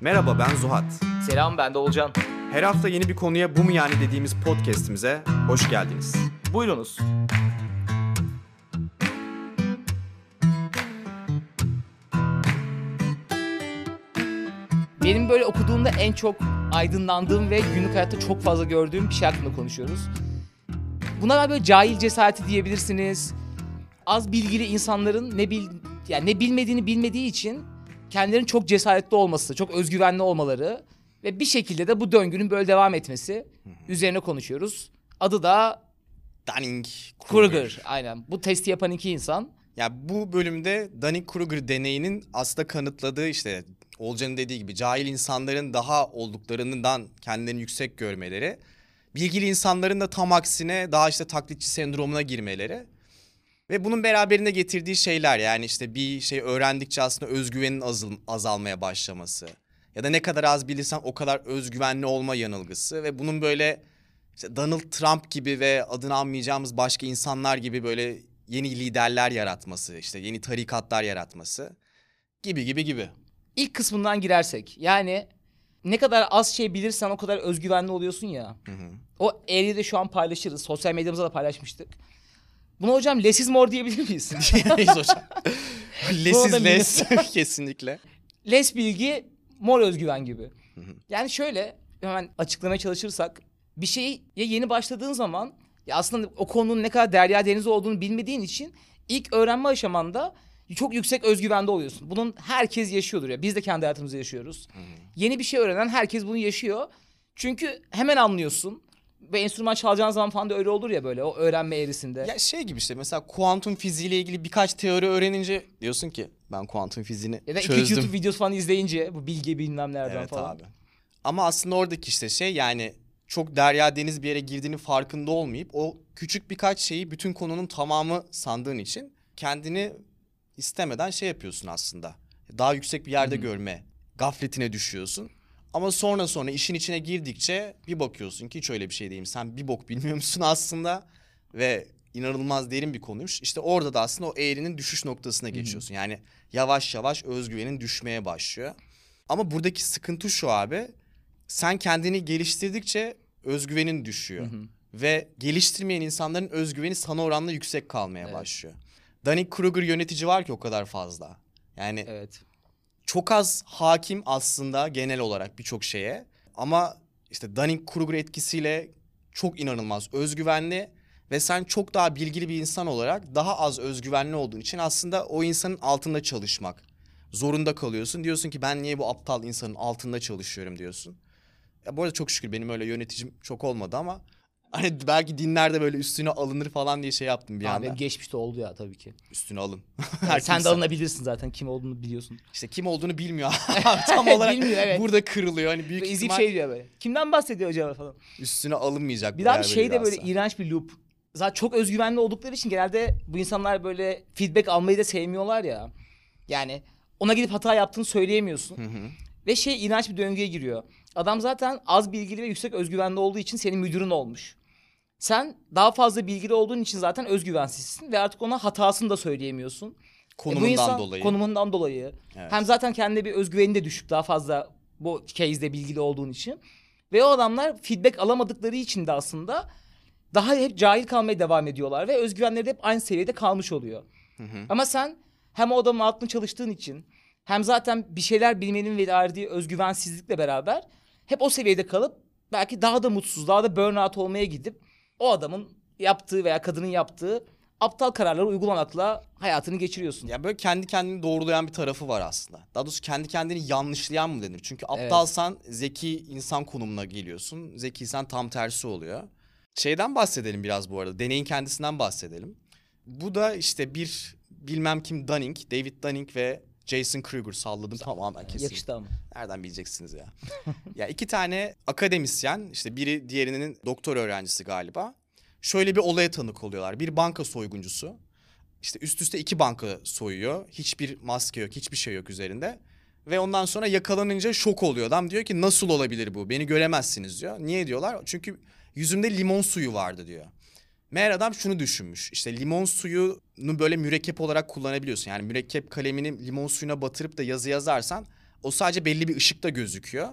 Merhaba ben Zuhat. Selam ben de Olcan. Her hafta yeni bir konuya bu mu yani dediğimiz podcast'imize hoş geldiniz. Buyurunuz. Benim böyle okuduğumda en çok aydınlandığım ve günlük hayatta çok fazla gördüğüm bir şey hakkında konuşuyoruz. Buna böyle cahil cesareti diyebilirsiniz. Az bilgili insanların ne bil yani ne bilmediğini bilmediği için kendilerinin çok cesaretli olması, çok özgüvenli olmaları ve bir şekilde de bu döngünün böyle devam etmesi üzerine konuşuyoruz. Adı da Dunning Kruger. Aynen. Bu testi yapan iki insan. Ya bu bölümde Dunning-Kruger deneyinin aslında kanıtladığı işte Olcan'ın dediği gibi cahil insanların daha olduklarından kendilerini yüksek görmeleri, bilgili insanların da tam aksine daha işte taklitçi sendromuna girmeleri ve bunun beraberinde getirdiği şeyler yani işte bir şey öğrendikçe aslında özgüvenin azal azalmaya başlaması ya da ne kadar az bilirsen o kadar özgüvenli olma yanılgısı ve bunun böyle işte Donald Trump gibi ve adını anmayacağımız başka insanlar gibi böyle yeni liderler yaratması, işte yeni tarikatlar yaratması gibi gibi gibi. İlk kısmından girersek yani ne kadar az şey bilirsen o kadar özgüvenli oluyorsun ya. O eğriyi de şu an paylaşırız. Sosyal medyamızda da paylaşmıştık. Buna hocam less is more diyebilir miyiz? Diyemeyiz hocam. Less is less kesinlikle. less bilgi, more özgüven gibi. Yani şöyle hemen açıklamaya çalışırsak bir şeye yeni başladığın zaman ya aslında o konunun ne kadar derya deniz olduğunu bilmediğin için ilk öğrenme aşamanda çok yüksek özgüvende oluyorsun. Bunun herkes yaşıyordur ya. Biz de kendi hayatımızda yaşıyoruz. Yeni bir şey öğrenen herkes bunu yaşıyor. Çünkü hemen anlıyorsun. Ve enstrüman çalacağın zaman falan da öyle olur ya böyle o öğrenme eğrisinde. Ya şey gibi işte mesela kuantum fiziğiyle ilgili birkaç teori öğrenince diyorsun ki ben kuantum fiziğini ya da iki çözdüm. YouTube videosu falan izleyince bu bilgi bilmem nereden Evet falan. abi. Ama aslında oradaki işte şey yani çok derya deniz bir yere girdiğinin farkında olmayıp o küçük birkaç şeyi bütün konunun tamamı sandığın için kendini istemeden şey yapıyorsun aslında. Daha yüksek bir yerde görme gafletine düşüyorsun. Ama sonra sonra işin içine girdikçe bir bakıyorsun ki hiç öyle bir şey değil. Sen bir bok bilmiyor musun aslında ve inanılmaz derin bir konuymuş. İşte orada da aslında o eğrinin düşüş noktasına geçiyorsun. Yani yavaş yavaş özgüvenin düşmeye başlıyor. Ama buradaki sıkıntı şu abi. Sen kendini geliştirdikçe özgüvenin düşüyor. Ve geliştirmeyen insanların özgüveni sana oranla yüksek kalmaya Evet. başlıyor. Dunning-Kruger yönetici var ki o kadar fazla. Yani Evet. Çok az hakim aslında genel olarak birçok şeye. Ama işte Dunning-Kruger etkisiyle çok inanılmaz özgüvenli ve sen çok daha bilgili bir insan olarak daha az özgüvenli olduğun için aslında o insanın altında çalışmak zorunda kalıyorsun. Diyorsun ki ben niye bu aptal insanın altında çalışıyorum diyorsun. Ya bu arada çok şükür benim öyle yöneticim çok olmadı ama hani belki dinlerde böyle üstüne alınır falan diye şey yaptım bir Abi anda. geçmişte oldu ya tabii ki. Üstüne alın. Yani sen de alınabilirsin zaten kim olduğunu biliyorsun. İşte kim olduğunu bilmiyor. Tam olarak Bilmiyor, evet. burada kırılıyor. Hani büyük Ve izleyip ihtimal şey diyor böyle. Kimden bahsediyor acaba falan. üstüne alınmayacak. Bir bu daha bir eğer şey de böyle bilhassa. iğrenç bir loop. Zaten çok özgüvenli oldukları için genelde bu insanlar böyle feedback almayı da sevmiyorlar ya. Yani ona gidip hata yaptığını söyleyemiyorsun. Ve şey iğrenç bir döngüye giriyor. Adam zaten az bilgili ve yüksek özgüvenli olduğu için senin müdürün olmuş. Sen daha fazla bilgili olduğun için zaten özgüvensizsin ve artık ona hatasını da söyleyemiyorsun. E Konumundan insan- dolayı. Konumundan dolayı. Evet. Hem zaten kendine bir özgüveni de düşük daha fazla bu case'de bilgili olduğun için. Ve o adamlar feedback alamadıkları için de aslında daha hep cahil kalmaya devam ediyorlar ve özgüvenleri de hep aynı seviyede kalmış oluyor. Ama sen hem o adamın altında çalıştığın için hem zaten bir şeyler bilmenin verdiği özgüvensizlikle beraber hep o seviyede kalıp belki daha da mutsuz, daha da burnout olmaya gidip o adamın yaptığı veya kadının yaptığı aptal kararları uygulamakla hayatını geçiriyorsun. Ya böyle kendi kendini doğrulayan bir tarafı var aslında. Daha doğrusu kendi kendini yanlışlayan mı denir? Çünkü aptalsan zeki insan konumuna geliyorsun. Zekiysen tam tersi oluyor. Şeyden bahsedelim biraz bu arada. Deneyin kendisinden bahsedelim. Bu da işte bir bilmem kim Dunning, David Dunning ve Jason Kruger salladım tamamen kesin. Yakıştı ama. Nereden bileceksiniz ya? ya iki tane akademisyen işte biri diğerinin doktor öğrencisi galiba. Şöyle bir olaya tanık oluyorlar. Bir banka soyguncusu. İşte üst üste iki banka soyuyor. Hiçbir maske yok, hiçbir şey yok üzerinde. Ve ondan sonra yakalanınca şok oluyor. Adam diyor ki nasıl olabilir bu? Beni göremezsiniz diyor. Niye diyorlar? Çünkü yüzümde limon suyu vardı diyor. Meğer adam şunu düşünmüş. İşte limon suyunu böyle mürekkep olarak kullanabiliyorsun. Yani mürekkep kalemini limon suyuna batırıp da yazı yazarsan O sadece belli bir ışıkta gözüküyor.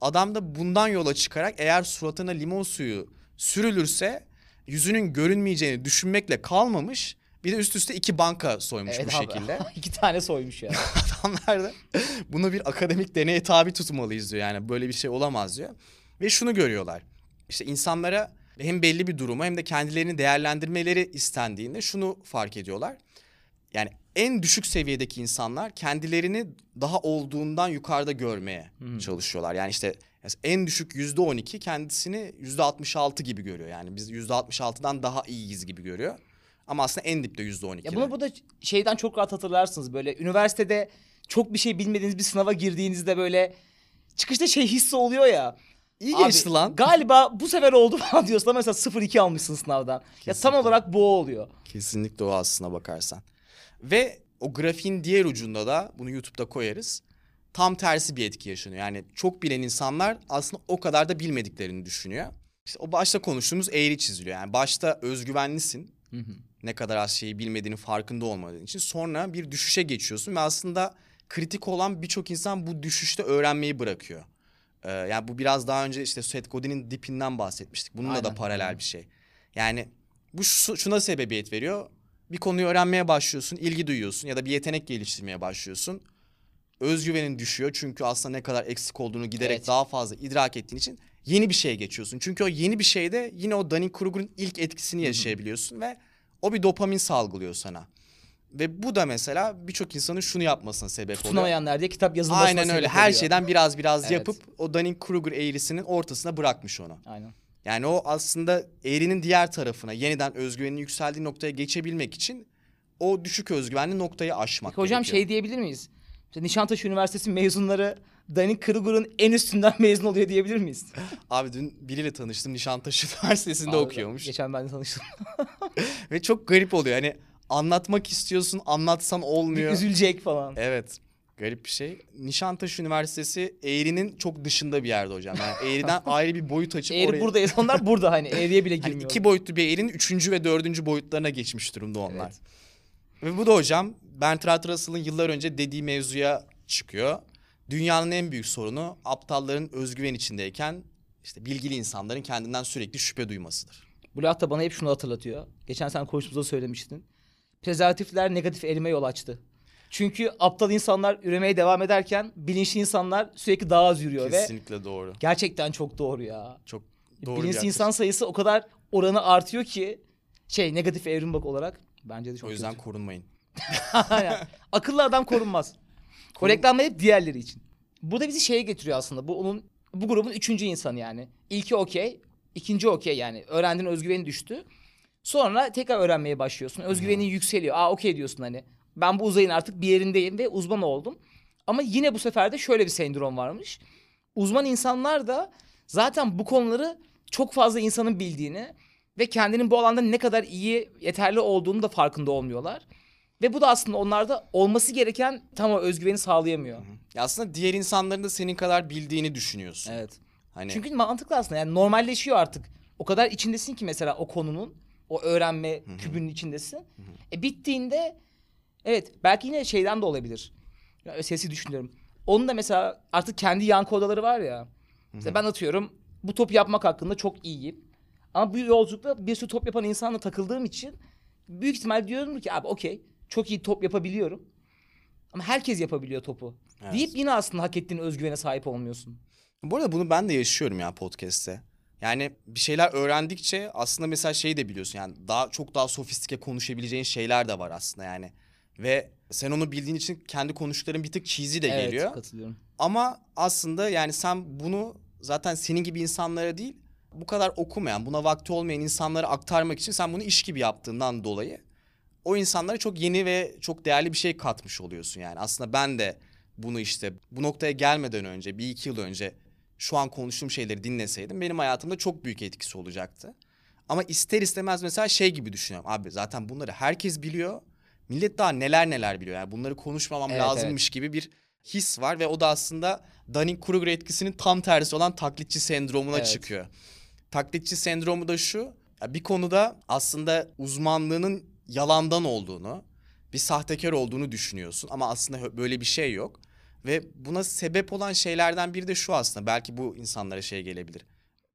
Adam da bundan yola çıkarak eğer suratına limon suyu sürülürse yüzünün görünmeyeceğini düşünmekle kalmamış. Bir de üst üste iki banka soymuş bu abi. şekilde. İki tane soymuş ya. Adamlar da bunu bir akademik deneye tabi tutmalıyız diyor. Yani böyle bir şey olamaz diyor. Ve şunu görüyorlar. İşte insanlara hem belli bir durumu hem de kendilerini değerlendirmeleri istendiğinde şunu fark ediyorlar. Yani en düşük seviyedeki insanlar kendilerini daha olduğundan yukarıda görmeye çalışıyorlar. Yani işte en düşük yüzde on iki kendisini yüzde altmış altı gibi görüyor. Yani biz yüzde altmış altıdan daha iyiyiz gibi görüyor. Ama aslında en dipte yüzde on iki. Ya bunu burada şeyden çok rahat hatırlarsınız böyle üniversitede çok bir şey bilmediğiniz bir sınava girdiğinizde böyle çıkışta şey hissi oluyor ya. İyi Abi, geçti lan. Galiba bu sefer oldu falan diyorsun ama mesela 0-2 almışsın sınavdan. Ya tam Kesinlikle. olarak bu oluyor. Kesinlikle o aslına bakarsan. Ve o grafiğin diğer ucunda da bunu YouTube'da koyarız. Tam tersi bir etki yaşanıyor. Yani çok bilen insanlar aslında o kadar da bilmediklerini düşünüyor. İşte o başta konuştuğumuz eğri çiziliyor. Yani başta özgüvenlisin. Ne kadar az şeyi bilmediğinin farkında olmadığın için. Sonra bir düşüşe geçiyorsun ve aslında kritik olan birçok insan bu düşüşte öğrenmeyi bırakıyor. Ee, yani bu biraz daha önce işte Seth Godin'in dipinden bahsetmiştik. Bununla da Aynen, paralel aynen. bir şey. Yani bu şu- şuna sebebiyet veriyor. Bir konuyu öğrenmeye başlıyorsun, ilgi duyuyorsun ya da bir yetenek geliştirmeye başlıyorsun. Özgüvenin düşüyor çünkü aslında ne kadar eksik olduğunu giderek Evet. daha fazla idrak ettiğin için yeni bir şeye geçiyorsun. Çünkü o yeni bir şeyde yine o Dunning-Kruger'ın ilk etkisini yaşayabiliyorsun ve o bir dopamin salgılıyor sana. Ve bu da mesela birçok insanın şunu yapmasına sebep oluyor. Tutunamayanlar diye kitap yazılmasına Aynen öyle. Her oluyor. şeyden biraz biraz Evet. yapıp o Dunning-Kruger eğrisinin ortasına bırakmış onu. Aynen. Yani o aslında eğrinin diğer tarafına yeniden özgüvenin yükseldiği noktaya geçebilmek için o düşük özgüvenli noktayı aşmak Peki hocam gerekiyor. şey diyebilir miyiz? İşte Nişantaşı Üniversitesi mezunları Dunning-Kruger'ın en üstünden mezun oluyor diyebilir miyiz? Abi dün biriyle tanıştım Nişantaşı Üniversitesi'nde Abi, okuyormuş. Geçen ben de tanıştım. Ve çok garip oluyor. Hani anlatmak istiyorsun anlatsan Bir olmuyor. üzülecek falan. Evet. Garip bir şey. Nişantaşı Üniversitesi Eğri'nin çok dışında bir yerde hocam. Yani Eğri'den ayrı bir boyut açıp Eğri oraya... buradayız. Onlar burada hani eğriye bile Hani girmiyor. iki boyutlu bir eğrinin üçüncü ve dördüncü boyutlarına geçmiş durumda onlar. Evet. Ve bu da hocam Bertrand Russell'ın yıllar önce dediği mevzuya çıkıyor. Dünyanın en büyük sorunu aptalların özgüven içindeyken işte bilgili insanların kendinden sürekli şüphe duymasıdır. Bu laf da bana hep şunu hatırlatıyor. Geçen sen konuştuğumuzda söylemiştin. Prezervatifler negatif erime yol açtı. Çünkü aptal insanlar üremeye devam ederken bilinçli insanlar sürekli daha az yürüyor ve Kesinlikle doğru. gerçekten çok doğru ya. Çok doğru Bilinçli insan sayısı o kadar oranı artıyor ki şey negatif evrim bak olarak bence de çok O yüzden kötü. korunmayın. Akıllı adam korunmaz. O reklamlar hep diğerleri için. Burada bizi şeye getiriyor aslında. Bu onun bu grubun üçüncü insanı yani. İlki okey, ikinci okey yani. Öğrendiğin özgüveni düştü. Sonra tekrar öğrenmeye başlıyorsun. Özgüvenin yükseliyor. Aa okey diyorsun hani. Ben bu uzayın artık bir yerindeyim ve uzman oldum. Ama yine bu sefer de şöyle bir sendrom varmış. Uzman insanlar da zaten bu konuları çok fazla insanın bildiğini ve kendinin bu alanda ne kadar iyi, yeterli olduğunu da farkında olmuyorlar. Ve bu da aslında onlarda olması gereken tam o özgüveni sağlayamıyor. Ya aslında diğer insanların da senin kadar bildiğini düşünüyorsun. Evet. Hani Çünkü mantıklı aslında yani normalleşiyor artık. O kadar içindesin ki mesela o konunun, o öğrenme kübünün içindesin. E bittiğinde evet belki yine şeyden de olabilir. Ya, sesi düşünüyorum. Onun da mesela artık kendi yankı odaları var ya. Mesela ben atıyorum bu top yapmak hakkında çok iyiyim. Ama bu yolculukta bir sürü top yapan insanla takıldığım için büyük ihtimal diyorum ki abi okey çok iyi top yapabiliyorum. Ama herkes yapabiliyor topu. Evet. Deyip yine aslında hak ettiğin özgüvene sahip olmuyorsun. Bu arada bunu ben de yaşıyorum ya podcast'te. Yani bir şeyler öğrendikçe aslında mesela şeyi de biliyorsun yani daha çok daha sofistike konuşabileceğin şeyler de var aslında yani. Ve sen onu bildiğin için kendi konuştukların bir tık cheesy de evet, geliyor. katılıyorum. Ama aslında yani sen bunu zaten senin gibi insanlara değil bu kadar okumayan, buna vakti olmayan insanlara aktarmak için sen bunu iş gibi yaptığından dolayı o insanlara çok yeni ve çok değerli bir şey katmış oluyorsun yani. Aslında ben de bunu işte bu noktaya gelmeden önce bir iki yıl önce şu an konuştuğum şeyleri dinleseydim benim hayatımda çok büyük etkisi olacaktı. Ama ister istemez mesela şey gibi düşünüyorum. Abi zaten bunları herkes biliyor. Millet daha neler neler biliyor. Yani bunları konuşmamam Evet, lazımmış gibi bir his var ve o da aslında Dunning-Kruger etkisinin tam tersi olan taklitçi sendromuna Evet. çıkıyor. Taklitçi sendromu da şu. Bir konuda aslında uzmanlığının yalandan olduğunu, bir sahtekar olduğunu düşünüyorsun ama aslında böyle bir şey yok. Ve buna sebep olan şeylerden biri de şu aslında. Belki bu insanlara şey gelebilir.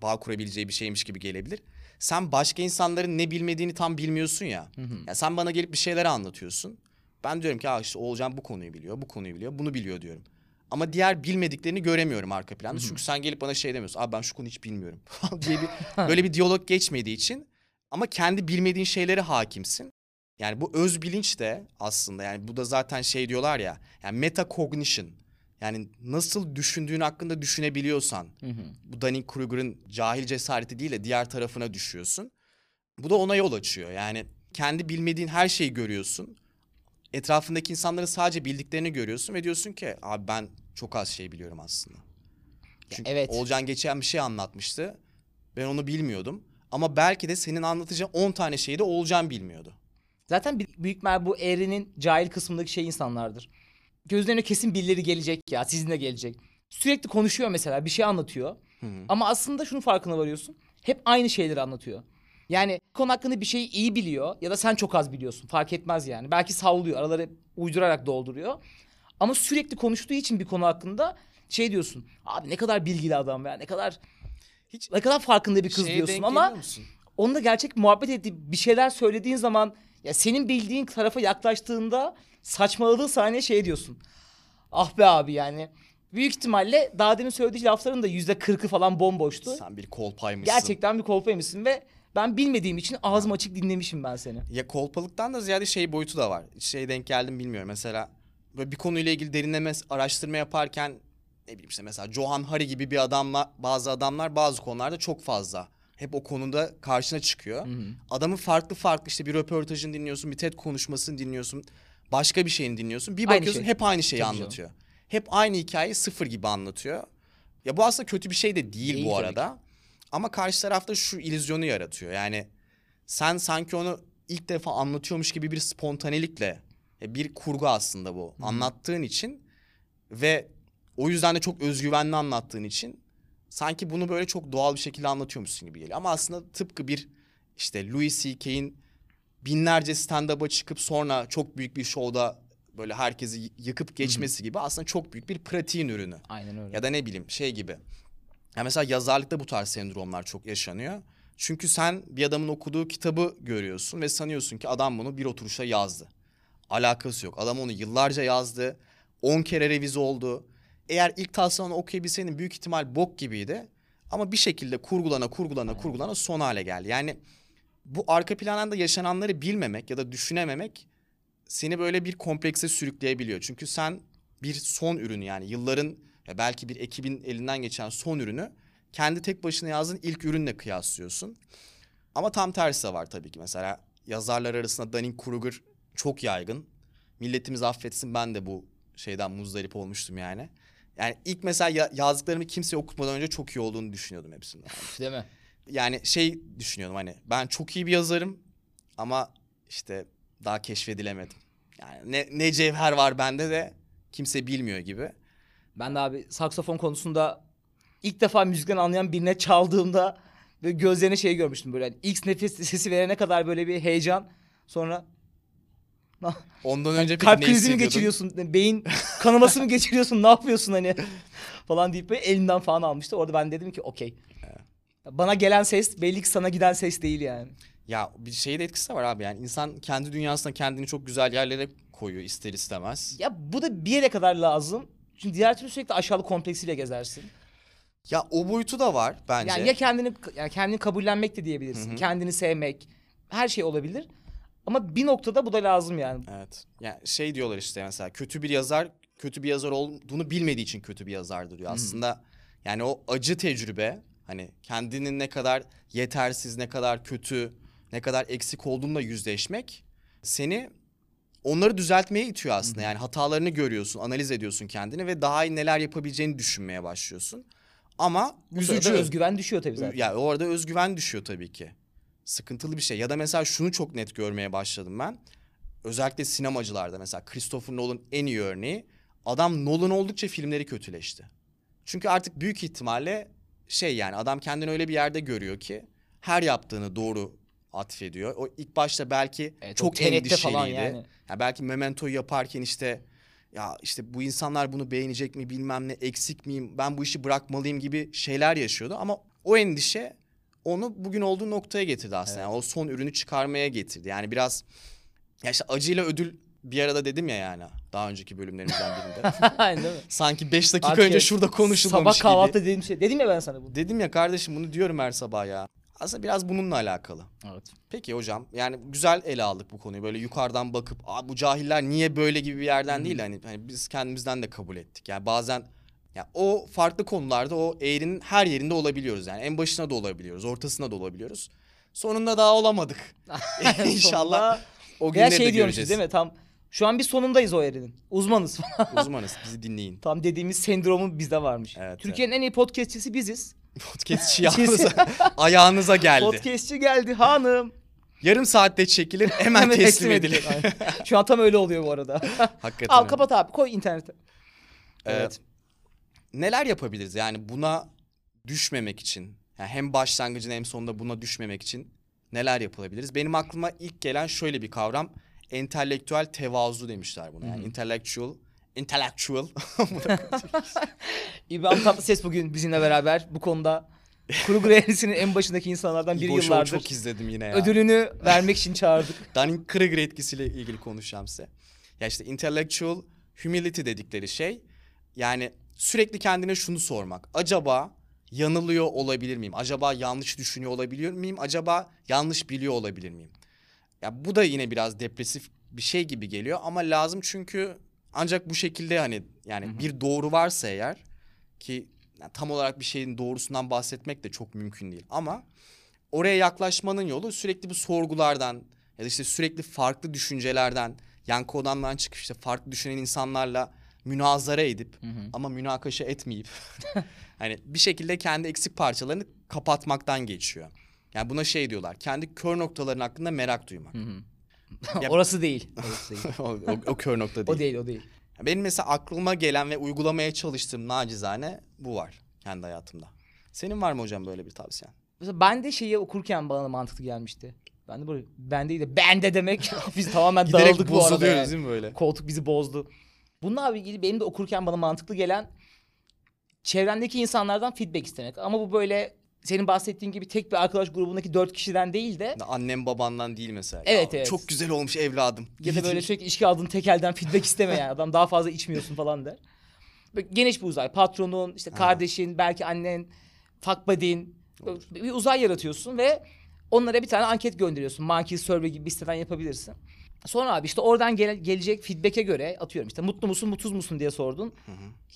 Bağ kurabileceği bir şeymiş gibi gelebilir. Sen başka insanların ne bilmediğini tam bilmiyorsun ya. ya sen bana gelip bir şeyler anlatıyorsun. Ben diyorum ki "Aa işte Oğulcan bu konuyu biliyor, bu konuyu biliyor, bunu biliyor diyorum. Ama diğer bilmediklerini göremiyorum arka planda. Çünkü sen gelip bana şey demiyorsun. Abi ben şu konuyu hiç bilmiyorum diye bir böyle bir diyalog geçmediği için ama kendi bilmediğin şeylere hakimsin. Yani bu öz bilinç de aslında yani bu da zaten şey diyorlar ya. Yani metacognition. Yani nasıl düşündüğün hakkında düşünebiliyorsan. Bu Dunning-Kruger'ın cahil cesareti değil de diğer tarafına düşüyorsun. Bu da ona yol açıyor. Yani kendi bilmediğin her şeyi görüyorsun. Etrafındaki insanların sadece bildiklerini görüyorsun ve diyorsun ki abi ben çok az şey biliyorum aslında. Çünkü evet. Olcan geçen bir şey anlatmıştı. Ben onu bilmiyordum. Ama belki de senin anlatacağın 10 tane şeyi de Olcan bilmiyordu. Zaten büyük mer bu evrenin cahil kısmındaki şey insanlardır. Gözlerine kesin birileri gelecek ya sizinle gelecek. Sürekli konuşuyor mesela bir şey anlatıyor. Ama aslında şunun farkına varıyorsun. Hep aynı şeyleri anlatıyor. Yani konu hakkında bir şeyi iyi biliyor ya da sen çok az biliyorsun. Fark etmez yani. Belki sallıyor. Araları uydurarak dolduruyor. Ama sürekli konuştuğu için bir konu hakkında şey diyorsun. Abi ne kadar bilgili adam ya. Ne kadar Hiç ne kadar farkında bir kız diyorsun ama onunla gerçek muhabbet ettiği bir şeyler söylediğin zaman ya senin bildiğin tarafa yaklaştığında saçmaladığı saniye şey diyorsun. Ah be abi yani. Büyük ihtimalle daha demin söylediği lafların da yüzde kırkı falan bomboştu. Sen bir kolpaymışsın. Gerçekten bir kolpaymışsın ve ben bilmediğim için ağzım açık dinlemişim ben seni. Ya kolpalıktan da ziyade şey boyutu da var. Şey denk geldim bilmiyorum. Mesela böyle bir konuyla ilgili derinleme araştırma yaparken ne bileyim işte mesela Johan Hari gibi bir adamla bazı adamlar bazı konularda çok fazla hep o konuda karşına çıkıyor. Adamın farklı farklı işte bir röportajını dinliyorsun, bir TED konuşmasını dinliyorsun, başka bir şeyini dinliyorsun. Bir Aynı bakıyorsun şey. hep aynı şeyi Tabii canım. anlatıyor. Hep aynı hikayeyi sıfır gibi anlatıyor. Ya bu aslında kötü bir şey de değil, Değil bu arada. Ama karşı tarafta şu illüzyonu yaratıyor. Yani sen sanki onu ilk defa anlatıyormuş gibi bir spontanelikle e, bir kurgu aslında bu. Anlattığın için ve o yüzden de çok özgüvenli anlattığın için sanki bunu böyle çok doğal bir şekilde anlatıyormuşsun gibi geliyor. Ama aslında tıpkı bir işte Louis C.K.'in binlerce stand-up'a çıkıp sonra çok büyük bir şovda böyle herkesi yıkıp geçmesi gibi aslında çok büyük bir pratiğin ürünü. Aynen öyle. Ya da ne bileyim şey gibi. Ya mesela yazarlıkta bu tarz sendromlar çok yaşanıyor. Çünkü sen bir adamın okuduğu kitabı görüyorsun ve sanıyorsun ki adam bunu bir oturuşa yazdı. Alakası yok. Adam onu yıllarca yazdı. 10 kere revize oldu. Eğer ilk taslağını okuyabilseydin büyük ihtimal bok gibiydi. Ama bir şekilde kurgulana kurgulana kurgulana son hale geldi. Yani bu arka planda yaşananları bilmemek ya da düşünememek seni böyle bir komplekse sürükleyebiliyor. Çünkü sen bir son ürünü yani yılların ya belki bir ekibin elinden geçen son ürünü kendi tek başına yazdığın ilk ürünle kıyaslıyorsun. Ama tam tersi de var tabii ki. Mesela yazarlar arasında Dunning-Kruger çok yaygın. Milletimiz affetsin ben de bu şeyden muzdarip olmuştum yani. Yani ilk mesela ya- yazdıklarımı kimseye okutmadan önce çok iyi olduğunu düşünüyordum hepsinden. Değil mi? Yani şey düşünüyordum hani ben çok iyi bir yazarım ama işte daha keşfedilemedim. Yani ne, ne cevher var bende de kimse bilmiyor gibi. Ben de abi saksafon konusunda ilk defa müzikten anlayan birine çaldığımda ve gözlerine şey görmüştüm böyle. Yani ilk nefes sesi verene kadar böyle bir heyecan. Sonra Ondan önce peki kalp krizi mi geçiriyorsun? Beyin kanaması mı geçiriyorsun? Ne yapıyorsun hani? falan deyip böyle elimden falan almıştı. Orada ben dedim ki okey. Bana gelen ses belli ki sana giden ses değil yani. Ya bir şey de etkisi de var abi yani insan kendi dünyasında kendini çok güzel yerlere koyuyor ister istemez. Ya bu da bir yere kadar lazım. Çünkü diğer türlü sürekli aşağılık kompleksiyle gezersin. Ya o boyutu da var bence. Yani ya kendini yani kendini kabullenmek de diyebilirsin. Kendini sevmek. Her şey olabilir. Ama bir noktada bu da lazım yani. Evet. Yani şey diyorlar işte mesela kötü bir yazar kötü bir yazar olduğunu bilmediği için kötü bir yazardır diyor. Aslında yani o acı tecrübe hani kendinin ne kadar yetersiz, ne kadar kötü, ne kadar eksik olduğunla yüzleşmek seni onları düzeltmeye itiyor aslında. Yani hatalarını görüyorsun, analiz ediyorsun kendini ve daha iyi neler yapabileceğini düşünmeye başlıyorsun. Ama Bu üzücü. özgüven düşüyor tabii zaten. Ya orada özgüven düşüyor tabii ki. Sıkıntılı bir şey. Ya da mesela şunu çok net görmeye başladım ben. Özellikle sinemacılarda mesela Christopher Nolan en iyi örneği. Adam Nolan oldukça filmleri kötüleşti. Çünkü artık büyük ihtimalle şey yani adam kendini öyle bir yerde görüyor ki her yaptığını doğru atfediyor. O ilk başta belki Evet, çok endişeliydi. falan yani. Ya belki Memento'yu yaparken işte ya işte bu insanlar bunu beğenecek mi bilmem ne eksik miyim ben bu işi bırakmalıyım gibi şeyler yaşıyordu ama o endişe onu bugün olduğu noktaya getirdi aslında. Yani o son ürünü çıkarmaya getirdi. Yani biraz ya işte acıyla ödül bir arada dedim ya yani daha önceki bölümlerimizden birinde. Aynen değil mi? Sanki 5 dakika Artık önce evet, şurada konuşulmamış Sabah gibi. dediğim şey. Dedim ya ben sana bunu. Dedim ya kardeşim bunu diyorum her sabah ya. Aslında biraz bununla alakalı. Evet. Peki hocam yani güzel ele aldık bu konuyu böyle yukarıdan bakıp Aa, bu cahiller niye böyle gibi bir yerden değil hani, hani biz kendimizden de kabul ettik. Yani bazen ya o farklı konularda o eğrinin her yerinde olabiliyoruz yani en başına da olabiliyoruz ortasına da olabiliyoruz. Sonunda daha olamadık. İnşallah o günleri şey de göreceğiz. değil mi? Tam şu an bir sonundayız o erinin. Uzmanız. Uzmanız bizi dinleyin. Tam dediğimiz sendromun bizde varmış. Evet, Türkiye'nin en iyi podcastçisi biziz. Podcastçi yalnız'a, ayağınıza geldi. Podcastçi geldi hanım. Yarım saatte çekilir hemen teslim edilir. Şu an tam öyle oluyor bu arada. Hakikaten. Al kapat abi koy internete. Ee, Evet. Neler yapabiliriz yani buna düşmemek için? Yani hem başlangıcında hem sonunda buna düşmemek için neler yapılabiliriz? Benim aklıma ilk gelen şöyle bir kavram. Entelektüel tevazu demişler buna. Yani intellectual intellectual. İbrahim Tatlıses bugün bizimle beraber bu konuda Kuru Greylis'in en başındaki insanlardan biri Show'u yıllardır. çok izledim yine ya. Ödülünü vermek için çağırdık. Dunning-Kruger etkisiyle ilgili konuşacağım size. Ya işte intellectual humility dedikleri şey yani sürekli kendine şunu sormak. Acaba yanılıyor olabilir miyim? Acaba yanlış düşünüyor olabiliyor muyum? Acaba yanlış biliyor olabilir miyim? Ya bu da yine biraz depresif bir şey gibi geliyor ama lazım çünkü ancak bu şekilde hani yani bir doğru varsa eğer ki yani tam olarak bir şeyin doğrusundan bahsetmek de çok mümkün değil ama oraya yaklaşmanın yolu sürekli bu sorgulardan ya da işte sürekli farklı düşüncelerden yankı odandan çıkıp işte farklı düşünen insanlarla münazara edip ama münakaşa etmeyip hani bir şekilde kendi eksik parçalarını kapatmaktan geçiyor. Yani buna şey diyorlar. Kendi kör noktaların hakkında merak duymak. Ya- Orası değil. Orası değil. o, o, o kör nokta değil. o değil o değil. Benim mesela aklıma gelen ve uygulamaya çalıştığım nacizane bu var kendi hayatımda. Senin var mı hocam böyle bir tavsiyen? Mesela ben de şeyi okurken bana mantıklı gelmişti. Ben de böyle ben değil de ben de demek biz tamamen Giderek dağıldık bu arada. yani. değil mi böyle? Koltuk bizi bozdu. Bununla ilgili benim de okurken bana mantıklı gelen çevrendeki insanlardan feedback istemek. Ama bu böyle senin bahsettiğin gibi tek bir arkadaş grubundaki dört kişiden değil de Annem babandan değil mesela. Evet, Ya, evet. Çok güzel olmuş evladım. ya da böyle sürekli içki aldığın tek elden feedback isteme yani. Adam daha fazla içmiyorsun falan der. Böyle geniş bir uzay. Patronun, işte kardeşin, belki annen. Böyle Bir uzay yaratıyorsun ve onlara bir tane anket gönderiyorsun. Monkey Survey gibi bir siteden yapabilirsin. Sonra abi işte oradan gele- gelecek feedback'e göre atıyorum işte mutlu musun mutsuz musun diye sordun.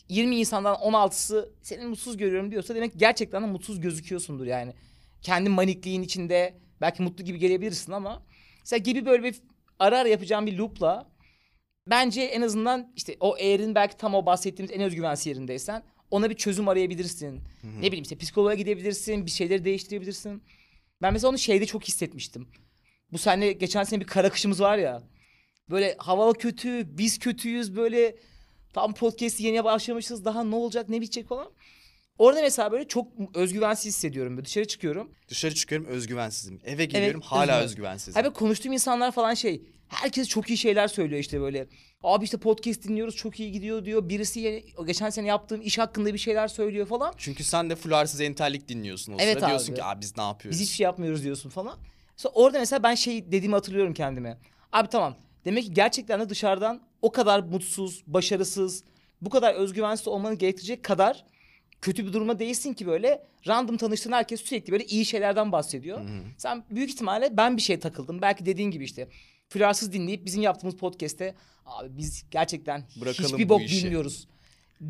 20 insandan 16'sı seni mutsuz görüyorum diyorsa demek gerçekten de mutsuz gözüküyorsundur yani. Kendi manikliğin içinde belki mutlu gibi gelebilirsin ama mesela gibi böyle bir ara ara yapacağım bir loop'la bence en azından işte o eğerin belki tam o bahsettiğimiz en özgüvensiz yerindeysen ona bir çözüm arayabilirsin. Ne bileyim işte psikoloğa gidebilirsin, bir şeyleri değiştirebilirsin. Ben mesela onu şeyde çok hissetmiştim. Bu sene geçen sene bir kara kışımız var ya. Böyle hava kötü, biz kötüyüz böyle tam podcast'i yeni başlamışız daha ne olacak ne bitecek falan. Orada mesela böyle çok özgüvensiz hissediyorum. Böyle dışarı çıkıyorum. Dışarı çıkıyorum özgüvensizim. Eve geliyorum hala özgüven. özgüvensizim. Abi konuştuğum insanlar falan şey. Herkes çok iyi şeyler söylüyor işte böyle. Abi işte podcast dinliyoruz çok iyi gidiyor diyor. Birisi yeni- geçen sene yaptığım iş hakkında bir şeyler söylüyor falan. Çünkü sen de fularsız entellik dinliyorsun o Evet sırada. Diyorsun abi. ki abi biz ne yapıyoruz? Biz hiçbir şey yapmıyoruz diyorsun falan. Sonra orada mesela ben şey dediğimi hatırlıyorum kendime. Abi tamam. Demek ki gerçekten de dışarıdan o kadar mutsuz, başarısız, bu kadar özgüvensiz olmanı gerektirecek kadar kötü bir duruma değilsin ki böyle random tanıştığın herkes sürekli böyle iyi şeylerden bahsediyor. Sen büyük ihtimalle ben bir şey takıldım. Belki dediğin gibi işte flarsız dinleyip bizim yaptığımız podcast'te abi biz gerçekten Bırakalım hiçbir bok işi." bilmiyoruz.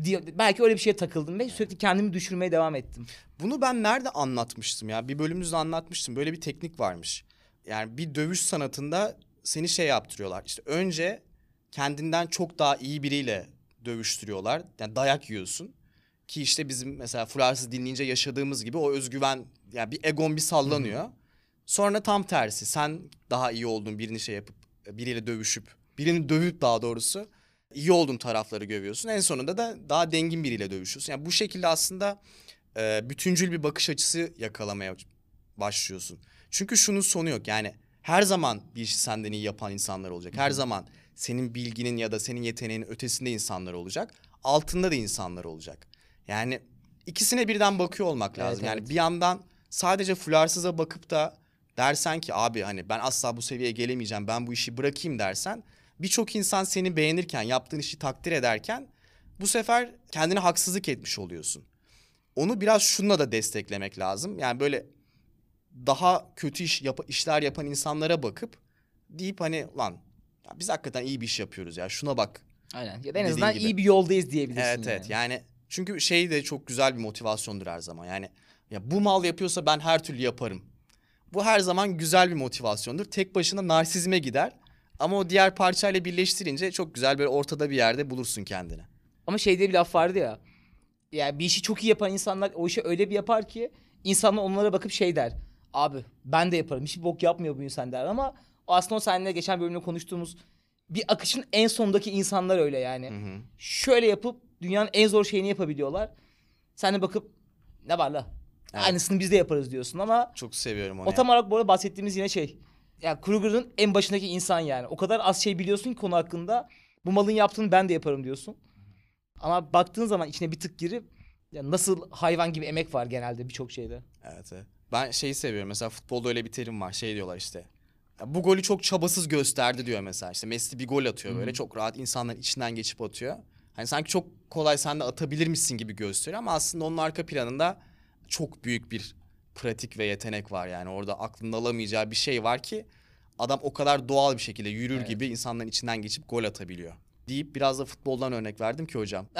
Diye, belki öyle bir şeye takıldım ve sürekli kendimi düşürmeye devam ettim. Bunu ben nerede anlatmıştım ya? Bir bölümümüzde anlatmıştım. Böyle bir teknik varmış. Yani bir dövüş sanatında seni şey yaptırıyorlar. İşte önce kendinden çok daha iyi biriyle dövüştürüyorlar. Yani dayak yiyorsun. Ki işte bizim mesela Fularsız dinleyince yaşadığımız gibi o özgüven yani bir egon bir sallanıyor. Sonra tam tersi sen daha iyi olduğun birini şey yapıp biriyle dövüşüp birini dövüp daha doğrusu iyi olduğun tarafları görüyorsun. En sonunda da daha dengin biriyle dövüşüyorsun. Yani bu şekilde aslında e, bütüncül bir bakış açısı yakalamaya başlıyorsun. Çünkü şunun sonu yok yani her zaman bir işi senden iyi yapan insanlar olacak. Her zaman senin bilginin ya da senin yeteneğinin ötesinde insanlar olacak. Altında da insanlar olacak. Yani ikisine birden bakıyor olmak Evet, lazım. Yani evet. bir yandan sadece fularsıza bakıp da dersen ki abi hani ben asla bu seviyeye gelemeyeceğim ben bu işi bırakayım dersen birçok insan seni beğenirken yaptığın işi takdir ederken bu sefer kendine haksızlık etmiş oluyorsun. Onu biraz şununla da desteklemek lazım. Yani böyle daha kötü iş yap- işler yapan insanlara bakıp deyip hani lan ya biz hakikaten iyi bir iş yapıyoruz ya şuna bak. Aynen. Ya da en azından gibi. iyi bir yoldayız diyebilirsin. Evet evet yani. yani çünkü şey de çok güzel bir motivasyondur her zaman. Yani ya bu mal yapıyorsa ben her türlü yaparım. Bu her zaman güzel bir motivasyondur. Tek başına narsizme gider. Ama o diğer parçayla birleştirince çok güzel böyle ortada bir yerde bulursun kendini. Ama şey diye bir laf vardı ya. Yani bir işi çok iyi yapan insanlar o işi öyle bir yapar ki insanlar onlara bakıp şey der. Abi ben de yaparım. Hiçbir bok yapmıyor bu insan der ama aslında o seninle geçen bölümde konuştuğumuz bir akışın en sondaki insanlar öyle yani. Hı hı. Şöyle yapıp dünyanın en zor şeyini yapabiliyorlar. Sen de bakıp ne var la? Evet. Aynısını biz de yaparız diyorsun ama Çok seviyorum onu. o tam olarak bu arada bahsettiğimiz yine şey. Ya Kruger'ın en başındaki insan yani. O kadar az şey biliyorsun ki konu hakkında. Bu malın yaptığını ben de yaparım diyorsun. Ama baktığın zaman içine bir tık girip ya nasıl hayvan gibi emek var genelde birçok şeyde. Evet, evet. Ben şeyi seviyorum. Mesela futbolda öyle bir terim var. Şey diyorlar işte. "Ya bu golü çok çabasız gösterdi diyor mesela. İşte Messi bir gol atıyor böyle. Çok rahat insanların içinden geçip atıyor. Hani sanki çok kolay sen de atabilirmişsin gibi gösteriyor ama aslında onun arka planında çok büyük bir pratik ve yetenek var yani. Orada aklında alamayacağı bir şey var ki adam o kadar doğal bir şekilde yürür Evet. gibi insanların içinden geçip gol atabiliyor. Deyip biraz da futboldan örnek verdim ki hocam.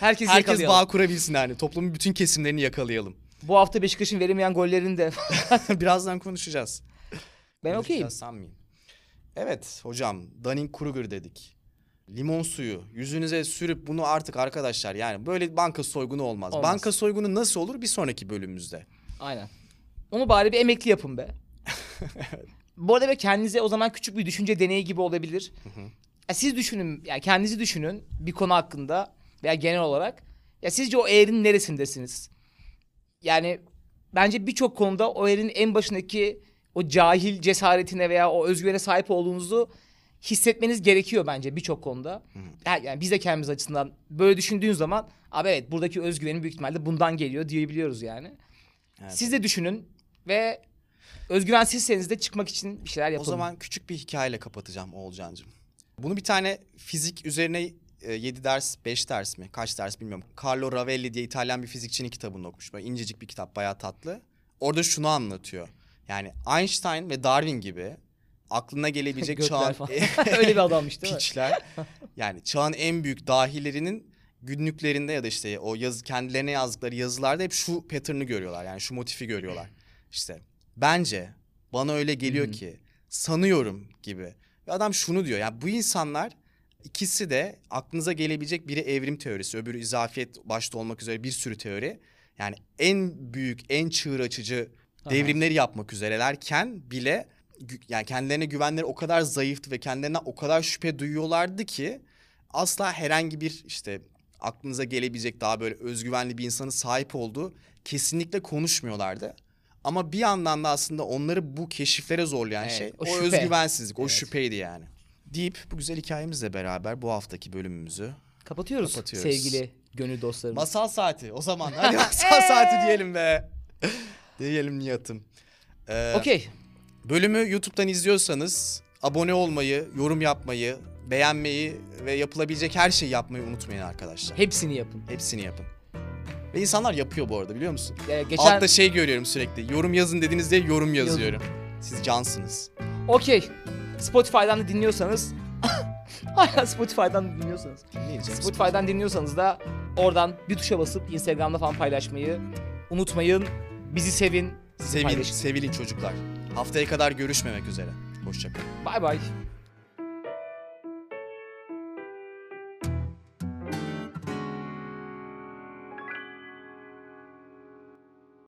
Herkes, Herkes bağ kurabilsin yani. Toplumun bütün kesimlerini yakalayalım. Bu hafta Beşiktaş'ın veremeyen gollerini de Birazdan konuşacağız. ben okeyim. Sanmayayım. Evet hocam Dunning-Kruger dedik. Limon suyu yüzünüze sürüp bunu artık arkadaşlar yani böyle banka soygunu olmaz. Olmaz. Banka soygunu nasıl olur bir sonraki bölümümüzde. Aynen. Onu bari bir emekli yapın be. Bu arada ve kendinize o zaman küçük bir düşünce deneyi gibi olabilir. Ya siz düşünün, yani kendinizi düşünün bir konu hakkında veya genel olarak. Ya sizce o eğrinin neresindesiniz? Yani bence birçok konuda o eğrinin en başındaki o cahil cesaretine veya o özgüvene sahip olduğunuzu hissetmeniz gerekiyor bence birçok konuda. Yani biz de kendimiz açısından böyle düşündüğün zaman abi evet buradaki özgüvenim büyük ihtimalle bundan geliyor diyebiliyoruz yani. Evet. Siz de düşünün ve özgüvensizseniz de çıkmak için bir şeyler yapın. O zaman küçük bir hikayeyle kapatacağım Oğulcan'cığım. Bunu bir tane fizik üzerine 7 ders 5 ders mi kaç ders bilmiyorum. Carlo Ravelli diye İtalyan bir fizikçinin kitabını okumuş. Böyle incecik bir kitap bayağı tatlı. Orada şunu anlatıyor. Yani Einstein ve Darwin gibi aklına gelebilecek çağın. Öyle bir adammış değil mi? piçler. yani çağın en büyük dahilerinin günlüklerinde ya da işte o yazı kendilerine yazdıkları yazılarda hep şu pattern'ı görüyorlar. Yani şu motifi görüyorlar. İşte bence bana öyle geliyor ki sanıyorum gibi. Ve adam şunu diyor. Yani bu insanlar ikisi de aklınıza gelebilecek biri evrim teorisi, öbürü izafiyet başta olmak üzere bir sürü teori. Yani en büyük, en çığır açıcı Aha. devrimleri yapmak üzerelerken bile yani kendilerine güvenleri o kadar zayıftı ve kendilerinden o kadar şüphe duyuyorlardı ki asla herhangi bir işte aklınıza gelebilecek daha böyle özgüvenli bir insanın sahip olduğu kesinlikle konuşmuyorlardı. Ama bir yandan da aslında onları bu keşiflere zorlayan Evet, şey o o, özgüvensizlik, o Evet. şüpheydi yani. Deyip bu güzel hikayemizle beraber bu haftaki bölümümüzü Kapatıyoruz, Kapatıyoruz. sevgili gönül dostlarımız. Masal saati o zaman. Hadi masal saati diyelim be. diyelim Nihat'ım. Ee, Okey. Bölümü YouTube'dan izliyorsanız abone olmayı, yorum yapmayı, beğenmeyi ve yapılabilecek her şeyi yapmayı unutmayın arkadaşlar. Hepsini yapın. Hepsini yapın. Ve insanlar yapıyor bu arada biliyor musun? Ee, geçen Altta şey görüyorum sürekli. Yorum yazın dediniz diye yorum yazıyorum. Siz cansınız. Okey. Spotify'dan da dinliyorsanız Hala Spotify'dan da dinliyorsanız. Dinleyeceğim. Spotify'dan dinliyorsanız da oradan bir tuşa basıp Instagram'da falan paylaşmayı unutmayın. Bizi sevin. Sevin, paylaşın. sevilin çocuklar. Haftaya kadar görüşmemek üzere. Hoşçakalın. Bay bay.